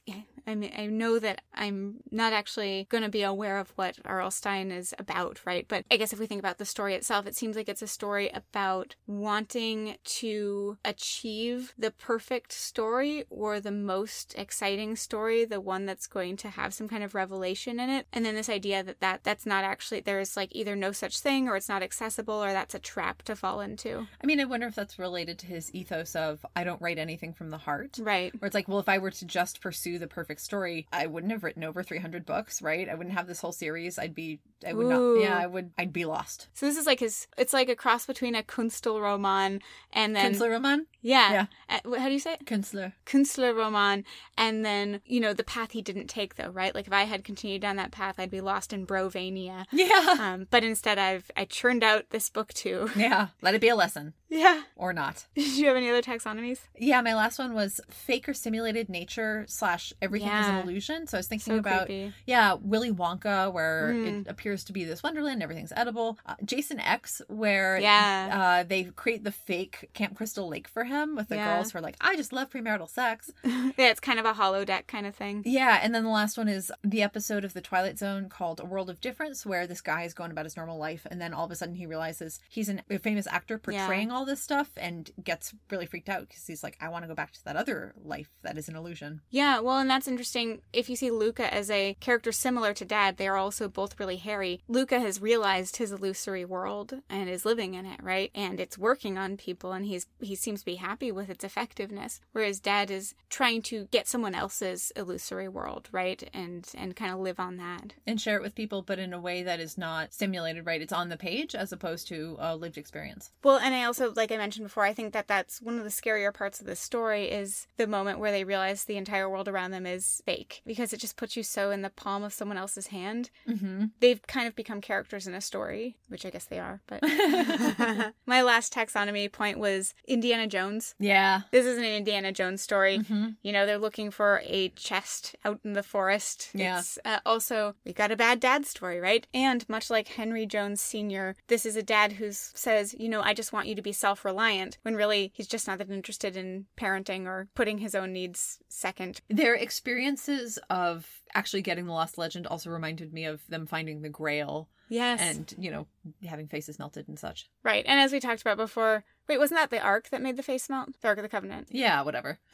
I mean I know that I'm not actually going to be aware of what R.L. Stine is about, right? But I guess if we think about the story itself, it seems like it's a story about wanting to achieve the perfect story or the most exciting story, the one that's going to have some kind of revelation in it. And then this idea that, that that's not actually there's like either no such thing or it's not accessible or that's a trap to fall into. I mean, I wonder if that's related to his ethos of I don't write anything from the heart. Right. Where it's like, well, if I were to just pursue the perfect story, I wouldn't have written over 300 books, right? I wouldn't have this whole series. I'd be, I would Ooh. not, yeah, I would, I'd be lost. So this is like his it's like a cross between a Kunstelroman and then Künstlerroman? Yeah. Yeah. Uh, how do you say it? Künstler. Künstlerroman. And then, you know, the path he didn't take, though, right? Like, if I had continued down that path, I'd be lost in Brovania. Yeah. Um, but instead, I've I churned out this book too. Yeah. Let it be a lesson Yeah. or not. Did you have any other taxonomies? Yeah, my last one was fake or simulated nature slash everything is an illusion. So I was thinking So about creepy. yeah, Willy Wonka, where Mm. it appears to be this wonderland, everything's edible. Uh, Jason X, where Yeah. uh, they create the fake Camp Crystal Lake for him with the Yeah. girls who are like, I just love premarital sex. yeah, it's kind of a holodeck kind of thing. Yeah, and then the last one is the episode of The Twilight Zone called A World of Difference, where this guy is going about his normal life, and then all of a sudden he realizes he's an, a famous actor portraying all all this stuff and gets really freaked out because he's like, I want to go back to that other life that is an illusion. Yeah, well, and that's interesting. If you see Luca as a character similar to Dad, they are also both really hairy. Luca has realized his illusory world and is living in it, right? And it's working on people, and he's he seems to be happy with its effectiveness. Whereas Dad is trying to get someone else's illusory world, right, and and kind of live on that. And share it with people, but in a way that is not simulated, right? It's on the page as opposed to a lived experience. Well, and I also, like I mentioned before, I think that that's one of the scarier parts of this story is the moment where they realize the entire world around them is fake because it just puts you so in the palm of someone else's hand. Mm-hmm. They've kind of become characters in a story, which I guess they are. But my last taxonomy point was Indiana Jones. Yeah. This is an Indiana Jones story. Mm-hmm. You know, they're looking for a chest out in the forest. Yeah. Uh, also, we've got a bad dad story, right? And much like Henry Jones Sr., this is a dad who says, you know, I just want you to be self reliant, when really he's just not that interested in parenting or putting his own needs second. Their experiences of actually getting the Lost Legend also reminded me of them finding the Grail Yes. and, you know, having faces melted and such. right. And as we talked about before, wait, wasn't that the Ark that made the face melt? The Ark of the Covenant. Yeah, whatever.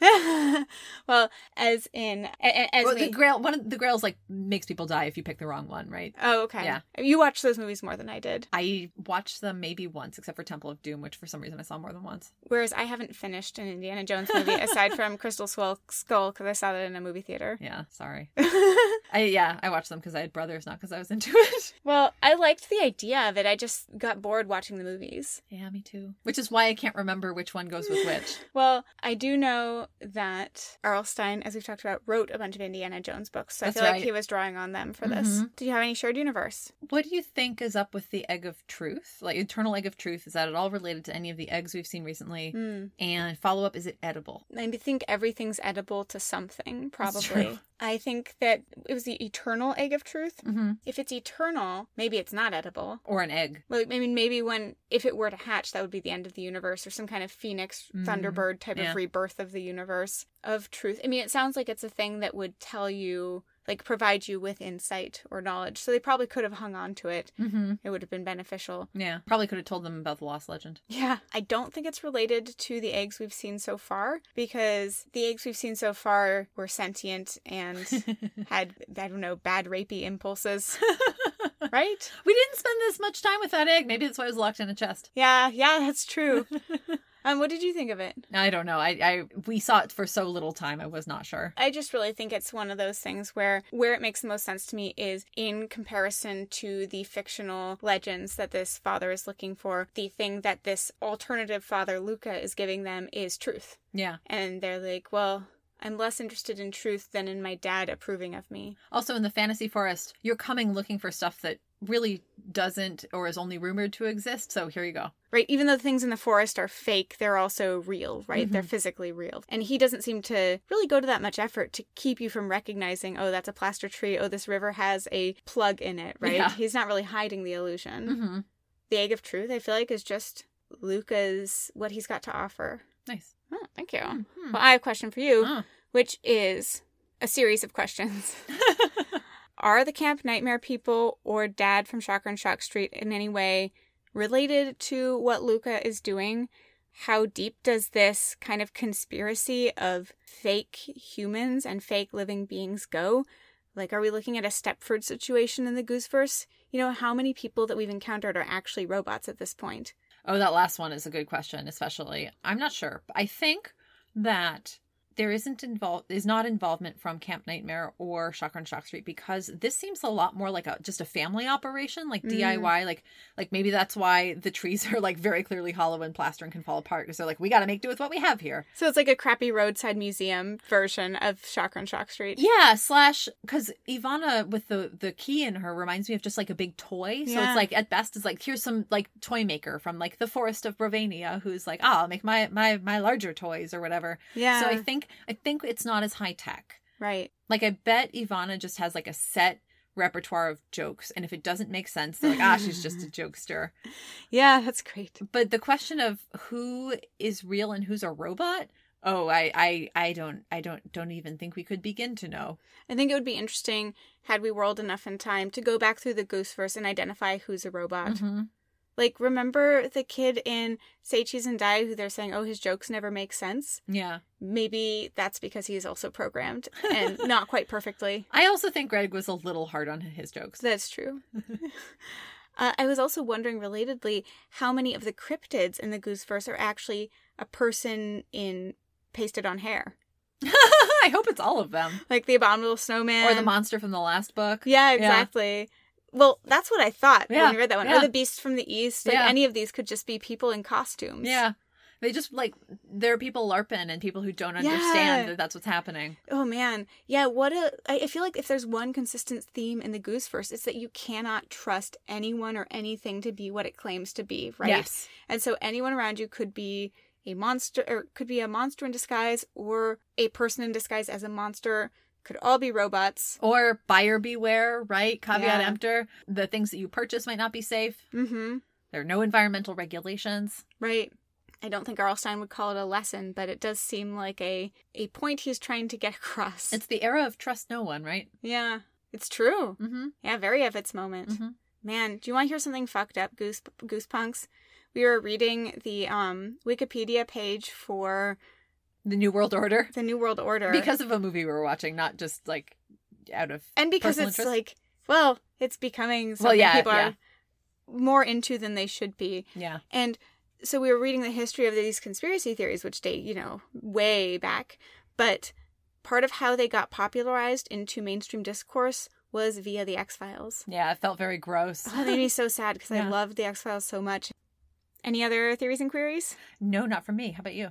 well, as in, as Well, we. the Grail, one of the Grails like makes people die if you pick the wrong one, right? oh, okay. Yeah. You watched those movies more than I did. I watched them maybe once, except for Temple of Doom, which for some reason I saw more than once. Whereas I haven't finished an Indiana Jones movie aside from Crystal Skull because I saw that in a movie theater. Yeah, sorry. I yeah, I watched them because I had brothers, not because I was into it. well, I liked the idea of it. I just got bored watching the movies. Yeah, me too. Which is why I can't remember which one goes with which. Well, I do know that R.L. Stine, as we've talked about, wrote a bunch of Indiana Jones books. So That's I feel right. like he was drawing on them for this. Mhm. Do you have any shared universe? What do you think is up with the egg of truth? Like eternal egg of truth, is that at all related to any of the eggs we've seen recently? Hmm. And follow up, is it edible? I think everything's edible to something, probably. I think that it was the eternal egg of truth. Mm-hmm. If it's eternal, maybe it's not edible. Or an egg. Well, I mean, maybe when if it were to hatch, that would be the end of the universe, or some kind of phoenix, Mm, thunderbird type yeah. of rebirth of the universe of truth. I mean, it sounds like it's a thing that would tell you, like, provide you with insight or knowledge. So they probably could have hung on to it. Mm-hmm. It would have been beneficial. Yeah, probably could have told them about the lost legend. Yeah, I don't think it's related to the eggs we've seen so far because the eggs we've seen so far were sentient and had, I don't know, bad rapey impulses, right? We didn't spend this much time with that egg. Maybe that's why it was locked in a chest. Yeah, yeah, that's true. um, what did you think of it? I don't know. I, I we saw it for so little time. I was not sure. I just really think it's one of those things where where it makes the most sense to me is in comparison to the fictional legends that this father is looking for. The thing that this alternative father Luca is giving them is truth. Yeah. And they're like, well, I'm less interested in truth than in my dad approving of me. Also, in the fantasy forest, you're coming looking for stuff that really doesn't or is only rumored to exist. So here you go. Right? Even though the things in the forest are fake, they're also real, right? Mhm. They're physically real. And he doesn't seem to really go to that much effort to keep you from recognizing, oh, that's a plaster tree. Oh, this river has a plug in it, right? Yeah. He's not really hiding the illusion. Mm-hmm. The egg of truth, I feel like, is just Luca's what he's got to offer. Nice. Oh, thank you. Mhm. Well, I have a question for you, Ah. which is a series of questions. Are the Camp Nightmare people or Dad from Shocker and Shock Street in any way related to what Luca is doing? How deep does this kind of conspiracy of fake humans and fake living beings go? Like, are we looking at a Stepford situation in the Gooseverse? You know, how many people that we've encountered are actually robots at this point? Oh, that last one is a good question, especially. I'm not sure. I think that there isn't involved is not involvement from Camp Nightmare or Shocker on Shock Street because this seems a lot more like a just a family operation, like Mm. DIY. Like like maybe that's why the trees are like very clearly hollow and plaster and can fall apart because they're like we got to make do with what we have here. So it's like a crappy roadside museum version of Shocker and Shock Street. Yeah, slash because Ivana with the the key in her reminds me of just like a big toy. So Yeah. it's like at best it's like here's some like toy maker from like the forest of Brovania who's like ah I'll make my my my larger toys or whatever. Yeah. So I think I think it's not as high tech. right. Like I bet Ivana just has like a set repertoire of jokes, and if it doesn't make sense, they're like ah she's just a jokester. Yeah, that's great. But the question of who is real and who's a robot. Oh, I, I, I don't, I don't, don't even think we could begin to know. I think it would be interesting had we whirled enough in time to go back through the Gooseverse and identify who's a robot. Mhm. Like, remember the kid in Say Cheese and Die who they're saying, oh, his jokes never make sense? Yeah. Maybe that's because he's also programmed and not quite perfectly. I also think Greg was a little hard on his jokes. That's true. uh, I was also wondering, relatedly, how many of the cryptids in the Gooseverse are actually a person in pasted on hair? I hope it's all of them. Like the abominable snowman. Or the monster from the last book. Yeah, exactly. Well, that's what I thought Yeah, when I read that one. Oh, yeah. Or the beast from the east. Like Yeah. any of these could just be people in costumes. Yeah. They just like there are people larping and people who don't Yeah. understand that that's what's happening. Oh man. Yeah, what a I I feel like if there's one consistent theme in the Gooseverse, it's that you cannot trust anyone or anything to be what it claims to be, right? Yes. And so anyone around you could be a monster or could be a monster in disguise or a person in disguise as a monster. Could all be robots. Or buyer beware, right? Caveat Yeah. emptor. The things that you purchase might not be safe. Mm-hmm. There are no environmental regulations. Right. I don't think R.L. Stine would call it a lesson, but it does seem like a a point he's trying to get across. It's the era of trust no one, right? yeah, it's true. Mm-hmm. Yeah, very of its moment. Mhm. Man, do you want to hear something fucked up, Goose Goosepunks? We were reading the um Wikipedia page for The New World Order. the New World Order Because of a movie we were watching, not just like out of and because it's interest? like, well, it's becoming something Well, yeah, people yeah. are more into than they should be. yeah. And so we were reading the history of these conspiracy theories, which date, you know, way back. But part of how they got popularized into mainstream discourse was via the X Files. Yeah, it felt very gross. Oh, that made me so sad because Yeah. I loved the X Files so much. Any other theories and queries? no, not for me. How about you?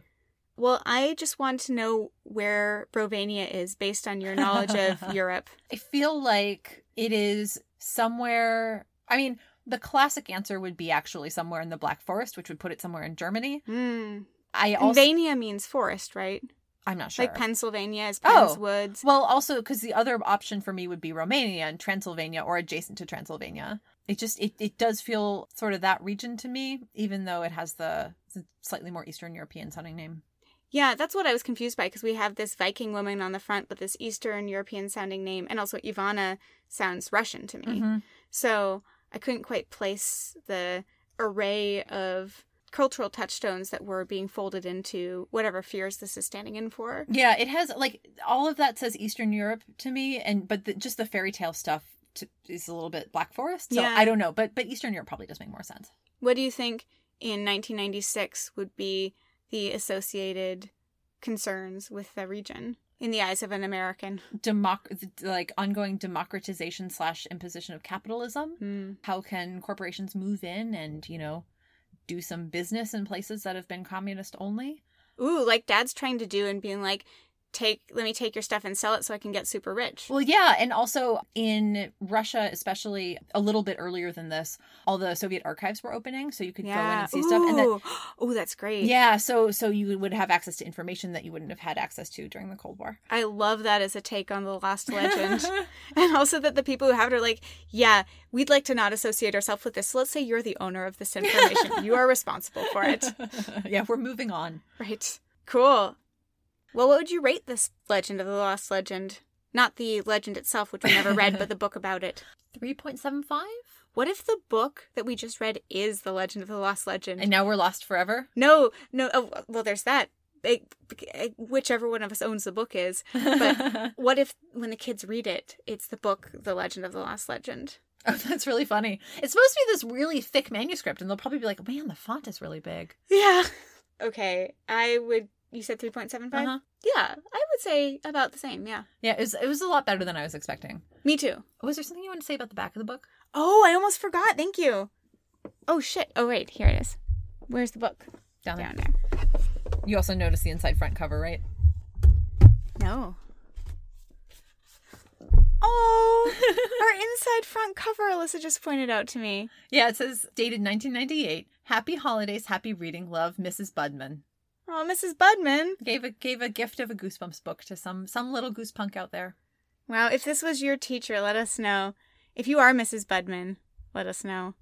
Well, I just want to know where Brovania is based on your knowledge of Europe. I feel like it is somewhere. I mean, the classic answer would be actually somewhere in the Black Forest, which would put it somewhere in Germany. Hmm. I also, Vania means forest, right? I'm not sure. Like Pennsylvania is Oh. Woods. well, also because the other option for me would be Romania and Transylvania or adjacent to Transylvania. It just it, it does feel sort of that region to me, even though it has the, the slightly more Eastern European sounding name. Yeah, that's what I was confused by because we have this Viking woman on the front with this Eastern European sounding name, and also Ivana sounds Russian to me. Mhm. So I couldn't quite place the array of cultural touchstones that were being folded into whatever fears this is standing in for. Yeah, it has like all of that says Eastern Europe to me, and but the, just the fairy tale stuff to, is a little bit Black Forest. So Yeah. I don't know, but but Eastern Europe probably does make more sense. What do you think in 1996 would be the associated concerns with the region in the eyes of an American? Democ- like ongoing democratization slash imposition of capitalism. Hmm. How can corporations move in and you know do some business in places that have been communist only? Ooh, like dad's trying to do and being like, take, let me take your stuff and sell it so I can get super rich. Well, yeah, and also in Russia, especially a little bit earlier than this, all the Soviet archives were opening, so you could go in and see stuff. And then, oh, that's great. yeah, so so you would have access to information that you wouldn't have had access to during the Cold War. I love that as a take on the Lost Legend. and also that the people who have it are like, yeah, we'd like to not associate ourselves with this. So let's say you're the owner of this information. you are responsible for it. yeah, we're moving on. Right. Cool. Well, what would you rate this Legend of the Lost Legend? Not the legend itself, which we never read, but the book about it. 3.75? What if the book that we just read is the Legend of the Lost Legend? And now we're lost forever? no, no. Oh, well, there's that. It, whichever one of us owns the book is. But what if when the kids read it, it's the book, The Legend of the Lost Legend? oh, that's really funny. It's supposed to be this really thick manuscript, and they'll probably be like, man, the font is really big. Yeah. Okay, I would. You said three point seven five. Uh-huh. Yeah, I would say about the same. Yeah, Yeah, it was, it was a lot better than I was expecting. me too. Was there something you want to say about the back of the book? Oh, I almost forgot. Thank you. Oh shit. Oh wait, here it is. Where's the book? Down there. Down there. You also noticed the inside front cover, right? No. Oh, our inside front cover. Alyssa just pointed out to me. Yeah, it says dated 1998. Happy holidays, happy reading, love, Mrs. Budman. Oh, Mrs. Budman. Gave a gave a gift of a Goosebumps book to some some little goosepunk out there. Wow, if this was your teacher, let us know. If you are Mrs. Budman, let us know.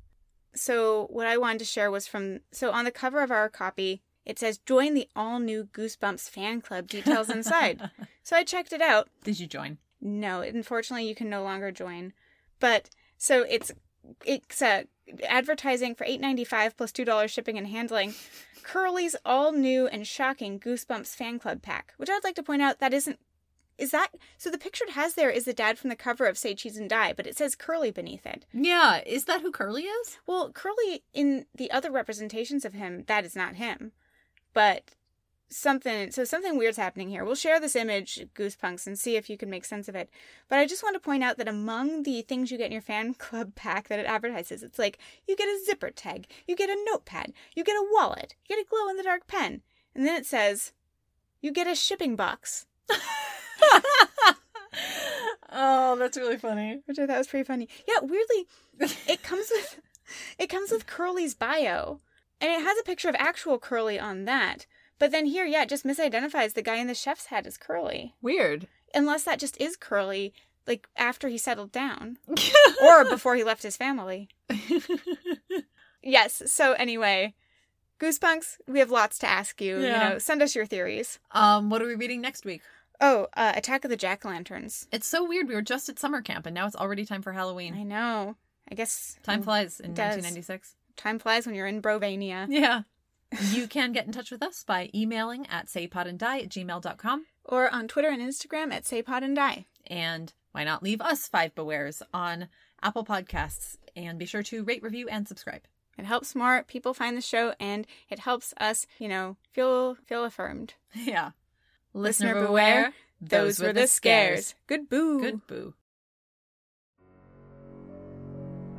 So, what I wanted to share was from so on the cover of our copy, it says join the all new Goosebumps fan club details inside. so I checked it out. Did you join? No, unfortunately you can no longer join. But so it's it's a advertising for $8.95 plus $2 shipping and handling. Curly's all new and shocking Goosebumps fan club pack, which I'd like to point out that isn't is that so the picture it has there is the dad from the cover of Say Cheese and Die, but it says Curly beneath it. Yeah, is that who Curly is? Well, Curly in the other representations of him, that is not him. But something so something weird's happening here. We'll share this image, Goosepunks, and see if you can make sense of it. But I just want to point out that among the things you get in your fan club pack that it advertises, it's like you get a zipper tag, you get a notepad, you get a wallet, you get a glow in the dark pen, and then it says you get a shipping box. oh, that's really funny. Which I thought was pretty funny. Yeah, weirdly, it comes with it comes with Curly's bio. And it has a picture of actual Curly on that. But then here, yeah, it just misidentifies the guy in the chef's hat as Curly. Weird. Unless that just is Curly, like after he settled down. or before he left his family. yes, so anyway. Goosepunks, we have lots to ask you. Yeah. You know, send us your theories. Um, what are we reading next week? Oh, uh, Attack of the Jack Lanterns. It's so weird. We were just at summer camp and now it's already time for Halloween. I know. I guess Time flies in does. 1996. time flies when you're in Brovania. Yeah. You can get in touch with us by emailing at saypodanddie at gmail.com. Or on Twitter and Instagram at SayPod and And why not leave us five bewares on Apple Podcasts? And be sure to rate, review, and subscribe. It helps more people find the show and it helps us, you know, feel feel affirmed. Yeah. Listener beware, Those were the scares. Good boo. Good boo.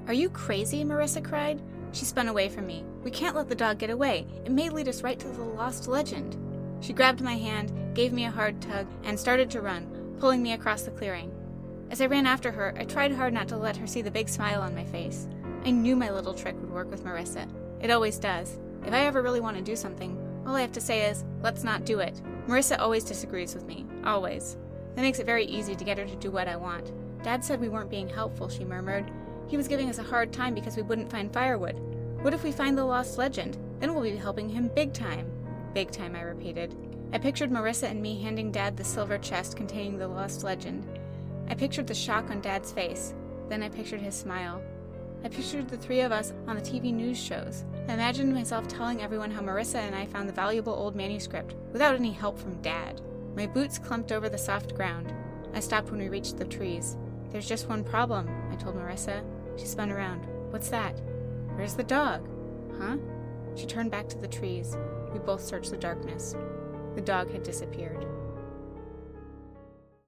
Are you crazy? Marissa cried. She spun away from me. We can't let the dog get away. It may lead us right to the lost legend. She grabbed my hand, gave me a hard tug, and started to run, pulling me across the clearing. As I ran after her, I tried hard not to let her see the big smile on my face. I knew my little trick would work with Marissa. It always does. If I ever really want to do something, all I have to say is, let's not do it. Marissa always disagrees with me. Always. That makes it very easy to get her to do what I want. Dad said we weren't being helpful, she murmured. He was giving us a hard time because we wouldn't find firewood. What if we find the lost legend? Then we'll be helping him big time. Big time, I repeated. I pictured Marissa and me handing Dad the silver chest containing the lost legend. I pictured the shock on Dad's face. Then I pictured his smile. I pictured the three of us on the TV news shows. I imagined myself telling everyone how Marissa and I found the valuable old manuscript without any help from Dad. My boots clumped over the soft ground. I stopped when we reached the trees. There's just one problem, I told Marissa. She spun around. What's that? Where's the dog? Huh? She turned back to the trees. We both searched the darkness. The dog had disappeared.